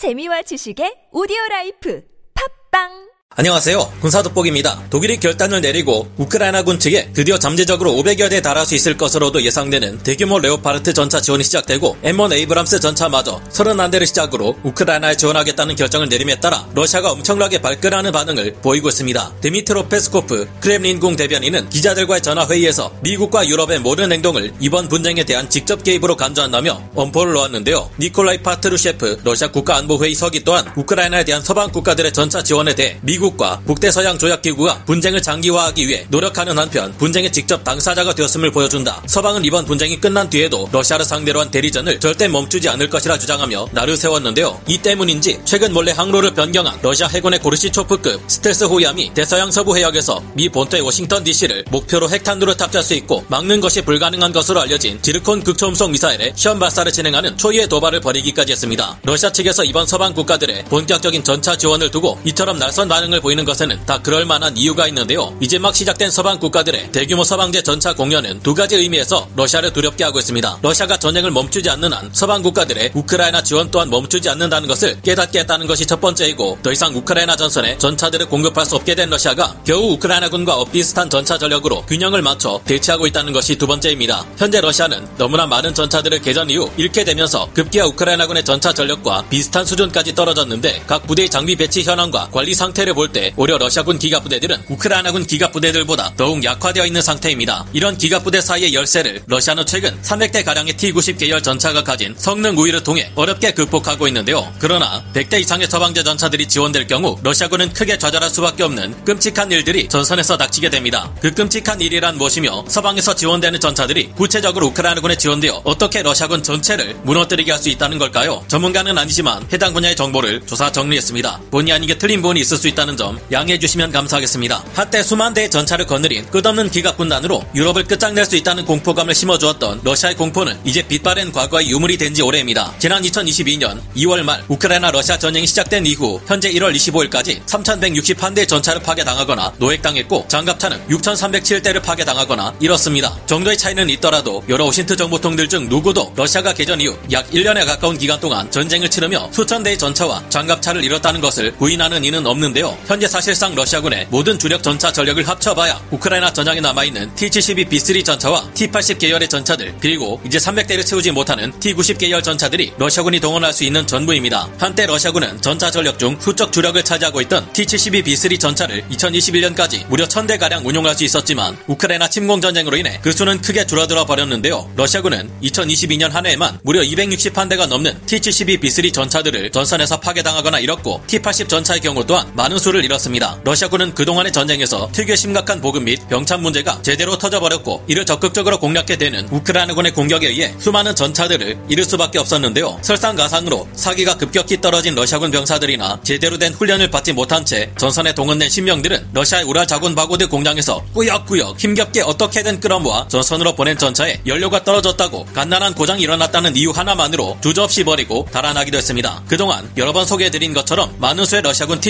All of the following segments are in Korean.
재미와 지식의 오디오 라이프. 팟빵 안녕하세요. 군사돋보기입니다. 독일이 결단을 내리고 우크라이나군 측에 드디어 잠재적으로 500여 대 달할 수 있을 것으로도 예상되는 대규모 레오파르트 전차 지원이 시작되고 M1 에이브람스 전차마저 31대를 시작으로 우크라이나에 지원하겠다는 결정을 내림에 따라 러시아가 엄청나게 발끈하는 반응을 보이고 있습니다. 드미트로 페스코프 크렘린궁 대변인은 기자들과의 전화회의에서 미국과 유럽의 모든 행동을 이번 분쟁에 대한 직접 개입으로 간주한다며 엄포를 놓았는데요. 니콜라이 파트루셰프 러시아 국가안보회의 서기 또한 우크라이나에 대한 서방 국가들의 전차 지원에 대해 미국 미국과 북대서양 조약기구가 분쟁을 장기화하기 위해 노력하는 한편 분쟁의 직접 당사자가 되었음을 보여준다. 서방은 이번 분쟁이 끝난 뒤에도 러시아를 상대로 한 대리전을 절대 멈추지 않을 것이라 주장하며 날을 세웠는데요. 이 때문인지 최근 몰래 항로를 변경한 러시아 해군의 고르시초프급 스텔스 호위함이 대서양 서부 해역에서 미 본토의 워싱턴 DC를 목표로 핵탄두를 탑재할 수 있고 막는 것이 불가능한 것으로 알려진 지르콘 극초음속 미사일의 시험 발사를 진행하는 초유의 도발을 벌이기까지 했습니다. 러시아 측에서 이번 서방 국가들의 본격적인 전차 지원을 두고 이처럼 날선 반응 을 보이는 것에는 다 그럴 만한 이유가 있는데요. 이제 막 시작된 서방 국가들의 대규모 서방제 전차 공여는 두 가지 의미에서 러시아를 두렵게 하고 있습니다. 러시아가 전쟁을 멈추지 않는 한 서방 국가들의 우크라이나 지원 또한 멈추지 않는다는 것을 깨닫게 했다는 것이 첫 번째이고 더 이상 우크라이나 전선에 전차들을 공급할 수 없게 된 러시아가 겨우 우크라이나군과 비슷한 전차 전력으로 균형을 맞춰 대치하고 있다는 것이 두 번째입니다. 현재 러시아는 너무나 많은 전차들을 개전 이후 잃게 되면서 급기야 우크라이나군의 전차 전력과 비슷한 수준까지 떨어졌는데 각 부대의 장비 배치 현황과 관리 상태를 볼 때 오히려 러시아군 기갑 부대들은 우크라이나군 기갑 부대들보다 더욱 약화되어 있는 상태입니다. 이런 기갑 부대 사이의 열세를 러시아는 최근 300대 가량의 T-90 계열 전차가 가진 성능 우위를 통해 어렵게 극복하고 있는데요. 그러나 100대 이상의 서방제 전차들이 지원될 경우 러시아군은 크게 좌절할 수밖에 없는 끔찍한 일들이 전선에서 닥치게 됩니다. 그 끔찍한 일이란 무엇이며 서방에서 지원되는 전차들이 구체적으로 우크라이나군에 지원되어 어떻게 러시아군 전체를 무너뜨리게 할 수 있다는 걸까요? 전문가는 아니지만 해당 분야의 정보를 조사 정리했습니다. 본의 아니게 틀린 부분이 있을 수 있다는 점 양해해 주시면 감사하겠습니다. 한때 수만 대의 전차를 거느린 끝없는 기갑군단으로 유럽을 끝장낼 수 있다는 공포감을 심어주었던 러시아의 공포는 이제 빛바랜 과거의 유물이 된 지 오래입니다. 지난 2022년 2월 말 우크라이나 러시아 전쟁이 시작된 이후 현재 1월 25일까지 3,161대의 전차를 파괴당하거나 노획당했고 장갑차는 6,307대를 파괴당하거나 이렇습니다. 정도의 차이는 있더라도 여러 오신트 정보통들 중 누구도 러시아가 개전 이후 약 1년에 가까운 기간 동안 전쟁을 치르며 수천 대의 전차와 장갑차를 잃었다는 것을 부인하는 이는 없는데요. 현재 사실상 러시아군의 모든 주력 전차 전력을 합쳐봐야 우크라이나 전장에 남아있는 T-72B3 전차와 T-80 계열의 전차들 그리고 이제 300대를 채우지 못하는 T-90 계열 전차들이 러시아군이 동원할 수 있는 전부입니다. 한때 러시아군은 전차 전력 중 수적 주력을 차지하고 있던 T-72B3 전차를 2021년까지 무려 1000대가량 운용할 수 있었지만 우크라이나 침공 전쟁으로 인해 그 수는 크게 줄어들어 버렸는데요. 러시아군은 2022년 한 해에만 무려 261대가 넘는 T-72B3 전차들을 전선에서 파괴당하거나 잃었고 T-80 전차의 경우 또한 많은 수를 잃었습니다. 러시아군은 그동안의 전쟁에서 특유의 심각한 보급 및 병참 문제가 제대로 터져버렸고 이를 적극적으로 공략해 되는 우크라이나군의 공격에 의해 수많은 전차들을 잃을 수밖에 없었는데요. 설상가상으로 사기가 급격히 떨어진 러시아군 병사들이나 제대로 된 훈련을 받지 못한 채 전선에 동원된 신병들은 러시아의 우랄 자군 바고드 공장에서 꾸역꾸역 힘겹게 어떻게든 끌어모아 전선으로 보낸 전차에 연료가 떨어졌다고 간단한 고장이 일어났다는 이유 하나만으로 주저없이 버리고 달아나기도 했습니다. 그동안 여러 번 소개해드린 것처럼 많은 수의 러시아군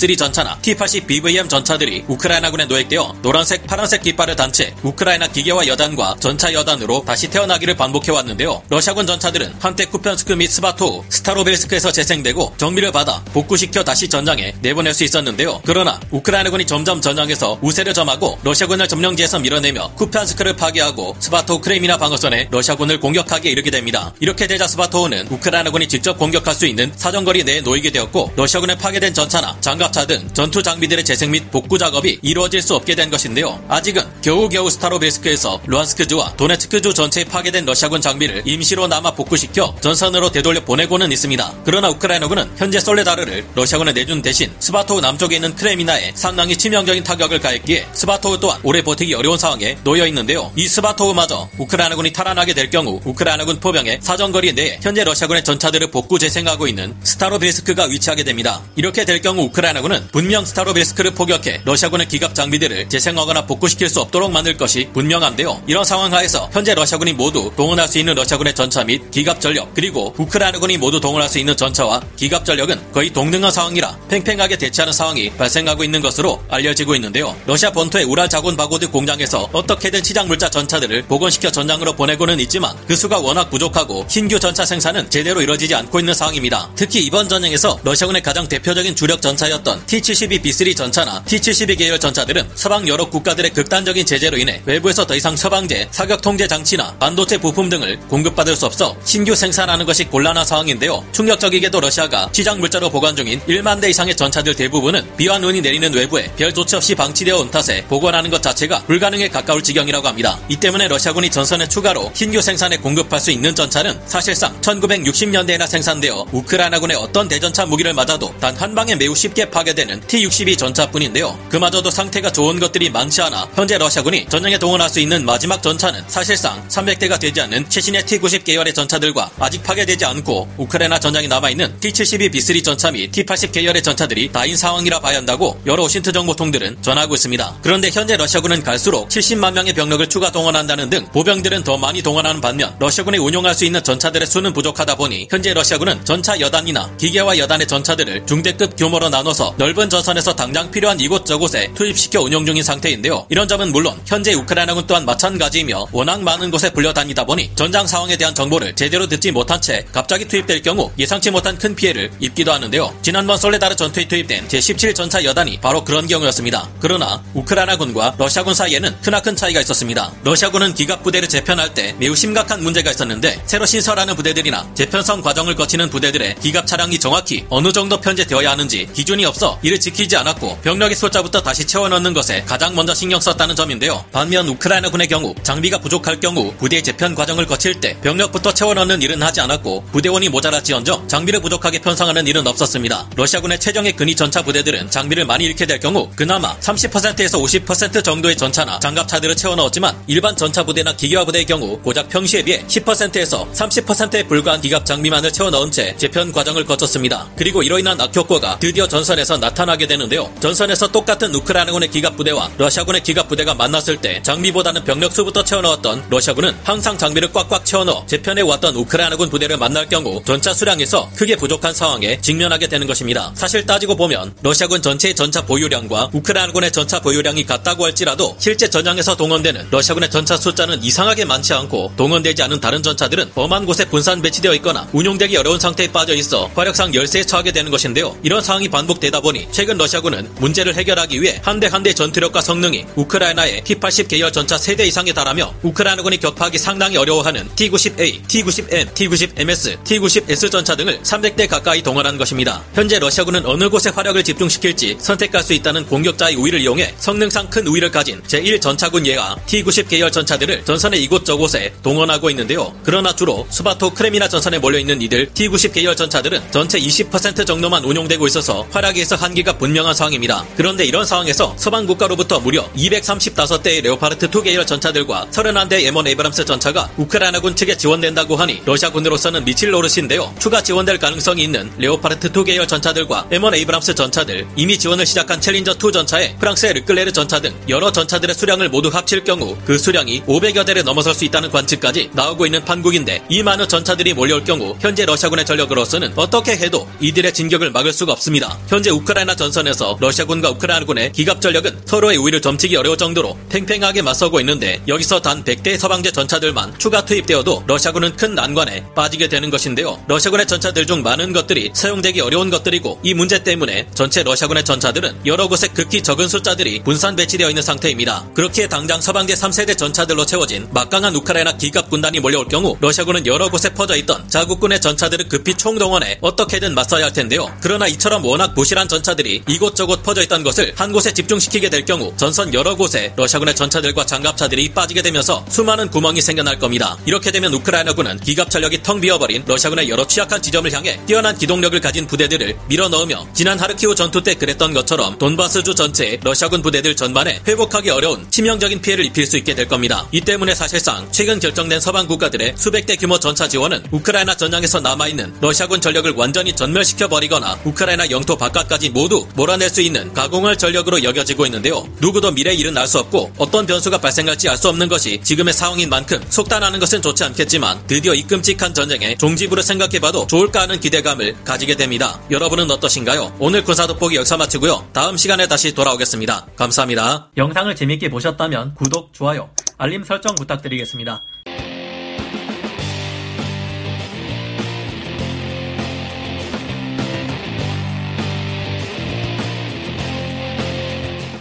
T-72B3 전차나 T-80 BVM 전차들이 우크라이나군에 노획되어 노란색, 파란색 깃발을 단 채 우크라이나 기계화 여단과 전차 여단으로 다시 태어나기를 반복해왔는데요. 러시아군 전차들은 한때 쿠편스크 및 스바토우, 스타로벨스크에서 재생되고 정비를 받아 복구시켜 다시 전장에 내보낼 수 있었는데요. 그러나 우크라이나군이 점점 전장에서 우세를 점하고 러시아군을 점령지에서 밀어내며 쿠편스크를 파괴하고 스바토우 크레미나 방어선에 러시아군을 공격하게 이르게 됩니다. 이렇게 되자 스바토우는 우크라이나군이 직접 공격할 수 있는 사정거리 내에 놓이게 되었고 러시아군의 파괴된 전차나 장갑 차 등 전투 장비들의 재생 및 복구 작업이 이루어질 수 없게 된 것인데요. 아직은 겨우겨우 스타로베스크에서 루안스크주와 도네츠크주 전체에 파괴된 러시아군 장비를 임시로나마 복구시켜 전선으로 되돌려 보내고는 있습니다. 그러나 우크라이나군은 현재 솔레다르를 러시아군에 내준 대신 스바토우 남쪽에 있는 크레미나에 상당히 치명적인 타격을 가했기에 스바토우 또한 오래 버티기 어려운 상황에 놓여 있는데요. 이 스바토우마저 우크라이나군이 탈환하게 될 경우 우크라이나군 포병의 사정거리 내에 현재 러시아군의 전차들을 복구 재생하고 있는 스타로베스크가 위치하게 됩니다. 이렇게 될 경우 우크라이나 우크라이나군은 분명 스타로빌스크를 포격해 러시아군의 기갑 장비들을 재생하거나 복구시킬 수 없도록 만들 것이 분명한데요. 이런 상황 하에서 현재 러시아군이 모두 동원할 수 있는 러시아군의 전차 및 기갑 전력 그리고 우크라이나군이 모두 동원할 수 있는 전차와 기갑 전력은 거의 동등한 상황이라 팽팽하게 대치하는 상황이 발생하고 있는 것으로 알려지고 있는데요. 러시아 본토의 우랄 자군 바고드 공장에서 어떻게든 치장 물자 전차들을 복원시켜 전장으로 보내고는 있지만 그 수가 워낙 부족하고 신규 전차 생산은 제대로 이뤄지지 않고 있는 상황입니다. 특히 이번 전쟁에서 러시아군의 가장 대표적인 주력 전차였던 T-72B3 전차나 T-72 계열 전차들은 서방 여러 국가들의 극단적인 제재로 인해 외부에서 더 이상 서방제, 사격 통제 장치나 반도체 부품 등을 공급받을 수 없어 신규 생산하는 것이 곤란한 상황인데요. 충격적이게도 러시아가 시장 물자로 보관 중인 1만 대 이상의 전차들 대부분은 비와 눈이 내리는 외부에 별 조치 없이 방치되어 온 탓에 복원하는 것 자체가 불가능에 가까울 지경이라고 합니다. 이 때문에 러시아군이 전선에 추가로 신규 생산에 공급할 수 있는 전차는 사실상 1960년대에나 생산되어 우크라이나군의 어떤 대전차 무기를 맞아도 단 한 방에 매우 쉽게 파괴 되는 T-62 전차뿐인데요. 그마저도 상태가 좋은 것들이 많지 않아 현재 러시아군이 전쟁에 동원할 수 있는 마지막 전차는 사실상 300대가 되지 않는 최신의 T-90 계열의 전차들과 아직 파괴되지 않고 우크라이나 전장에 남아있는 T-72B3 전차 및 T-80 계열의 전차들이 다인 상황이라 봐야 한다고 여러 오신트 정보통들은 전하고 있습니다. 그런데 현재 러시아군은 갈수록 70만 명의 병력을 추가 동원한다는 등 보병들은 더 많이 동원하는 반면 러시아군이 운용할 수 있는 전차들의 수는 부족하다 보니 현재 러시아군은 전차 여단이나 기계화 여단의 전차들을 중대급 규모로 나눠서 넓은 전선에서 당장 필요한 이곳저곳에 투입시켜 운용 중인 상태인데요. 이런 점은 물론 현재 우크라이나군 또한 마찬가지이며 워낙 많은 곳에 불려다니다 보니 전장 상황에 대한 정보를 제대로 듣지 못한 채 갑자기 투입될 경우 예상치 못한 큰 피해를 입기도 하는데요. 지난번 솔레다르 전투에 투입된 제17 전차 여단이 바로 그런 경우였습니다. 그러나 우크라이나군과 러시아군 사이에는 크나큰 차이가 있었습니다. 러시아군은 기갑 부대를 재편할 때 매우 심각한 문제가 있었는데 새로 신설하는 부대들이나 재편성 과정을 거치는 부대들의 기갑 차량이 정확히 어느 정도 편제되어야 하는지 기준이 없어 이를 지키지 않았고 병력의 숫자부터 다시 채워넣는 것에 가장 먼저 신경 썼다는 점인데요. 반면 우크라이나군의 경우 장비가 부족할 경우 부대 재편 과정을 거칠 때 병력부터 채워넣는 일은 하지 않았고 부대원이 모자랐지언정 장비를 부족하게 편성하는 일은 없었습니다. 러시아군의 최정의 근위 전차 부대들은 장비를 많이 잃게 될 경우 그나마 30%에서 50% 정도의 전차나 장갑차들을 채워 넣었지만 일반 전차 부대나 기계화 부대의 경우 고작 평시에 비해 10%에서 30%에 불과한 기갑 장비만을 채워 넣은 채 재편 과정을 거쳤습니다. 그리고 이로 인한 악효과가 드디어 전선에 서 나타나게 되는데요. 전선에서 똑같은 우크라이나군의 기갑 부대와 러시아군의 기갑 부대가 만났을 때 장비보다는 병력 수부터 채워 넣었던 러시아군은 항상 장비를 꽉꽉 채워 넣어 재편해 왔던 우크라이나군 부대를 만날 경우 전차 수량에서 크게 부족한 상황에 직면하게 되는 것입니다. 사실 따지고 보면 러시아군 전체의 전차 보유량과 우크라이나군의 전차 보유량이 같다고 할지라도 실제 전장에서 동원되는 러시아군의 전차 숫자는 이상하게 많지 않고 동원되지 않은 다른 전차들은 범한 곳에 분산 배치되어 있거나 운용되기 어려운 상태에 빠져 있어 화력상 열세에 처하게 되는 것인데요. 이런 상황이 반복되 다 보니 최근 러시아군은 문제를 해결하기 위해 한 대 한 대 전투력과 성능이 우크라이나의 T-80 계열 전차 3대 이상에 달하며 우크라이나군이 격파하기 상당히 어려워하는 T-90A, T-90M, T-90MS, T-90S 전차 등을 300대 가까이 동원한 것입니다. 현재 러시아군은 어느 곳에 화력을 집중시킬지 선택할 수 있다는 공격자의 우위를 이용해 성능상 큰 우위를 가진 제1전차군 예가 T-90 계열 전차들을 전선의 이곳저곳에 동원하고 있는데요. 그러나 주로 수바토 크레미나 전선에 몰려있는 이들 T-90 계열 전차들은 전체 20% 정도만 운용되고 있어서 활약에서 한계가 분명한 상황입니다. 그런데 이런 상황에서 서방 국가로부터 무려 235대의 레오파르트2 계열 전차들과 31대 M1 에이브람스 전차가 우크라이나군 측에 지원된다고 하니 러시아군으로서는 미칠 노릇인데요. 추가 지원될 가능성이 있는 레오파르트2 계열 전차들과 M1 에이브람스 전차들, 이미 지원을 시작한 챌린저 2 전차에 프랑스의 르클레르 전차 등 여러 전차들의 수량을 모두 합칠 경우 그 수량이 500여 대를 넘어설 수 있다는 관측까지 나오고 있는 판국인데 이 많은 전차들이 몰려올 경우 현재 러시아군의 전력으로서는 어떻게 해도 이들의 진격을 막을 수가 없습니다. 현재 우크라이나 전선에서 러시아군과 우크라이나군의 기갑 전력은 서로의 우위를 점치기 어려울 정도로 팽팽하게 맞서고 있는데 여기서 단 100대 서방제 전차들만 추가 투입되어도 러시아군은 큰 난관에 빠지게 되는 것인데요. 러시아군의 전차들 중 많은 것들이 사용되기 어려운 것들이고 이 문제 때문에 전체 러시아군의 전차들은 여러 곳에 극히 적은 숫자들이 분산 배치되어 있는 상태입니다. 그렇기에 당장 서방제 3세대 전차들로 채워진 막강한 우크라이나 기갑 군단이 몰려올 경우 러시아군은 여러 곳에 퍼져 있던 자국군의 전차들을 급히 총동원해 어떻게든 맞서야 할 텐데요. 그러나 이처럼 워낙 부실한 전차들이 이곳저곳 퍼져 있던 것을 한 곳에 집중시키게 될 경우 전선 여러 곳에 러시아군의 전차들과 장갑차들이 빠지게 되면서 수많은 구멍이 생겨날 겁니다. 이렇게 되면 우크라이나군은 기갑 전력이 텅 비어버린 러시아군의 여러 취약한 지점을 향해 뛰어난 기동력을 가진 부대들을 밀어넣으며 지난 하르키우 전투 때 그랬던 것처럼 돈바스주 전체의 러시아군 부대들 전반에 회복하기 어려운 치명적인 피해를 입힐 수 있게 될 겁니다. 이 때문에 사실상 최근 결정된 서방 국가들의 수백 대 규모 전차 지원은 우크라이나 전장에서 남아있는 러시아군 전력을 완전히 전멸시켜 버리거나 우크라이나 영토 바깥 군사까지 모두 몰아낼 수 있는 가공할 전력으로 여겨지고 있는데요. 누구도 미래 일은 알 수 없고 어떤 변수가 발생할지 알 수 없는 것이 지금의 상황인 만큼 속단하는 것은 좋지 않겠지만 드디어 이 끔찍한 전쟁의 종지부를 생각해봐도 좋을까 하는 기대감을 가지게 됩니다. 여러분은 어떠신가요? 오늘 군사 돋보기 역사 마치고요. 다음 시간에 다시 돌아오겠습니다. 감사합니다. 영상을 재밌게 보셨다면 구독, 좋아요, 알림 설정 부탁드리겠습니다.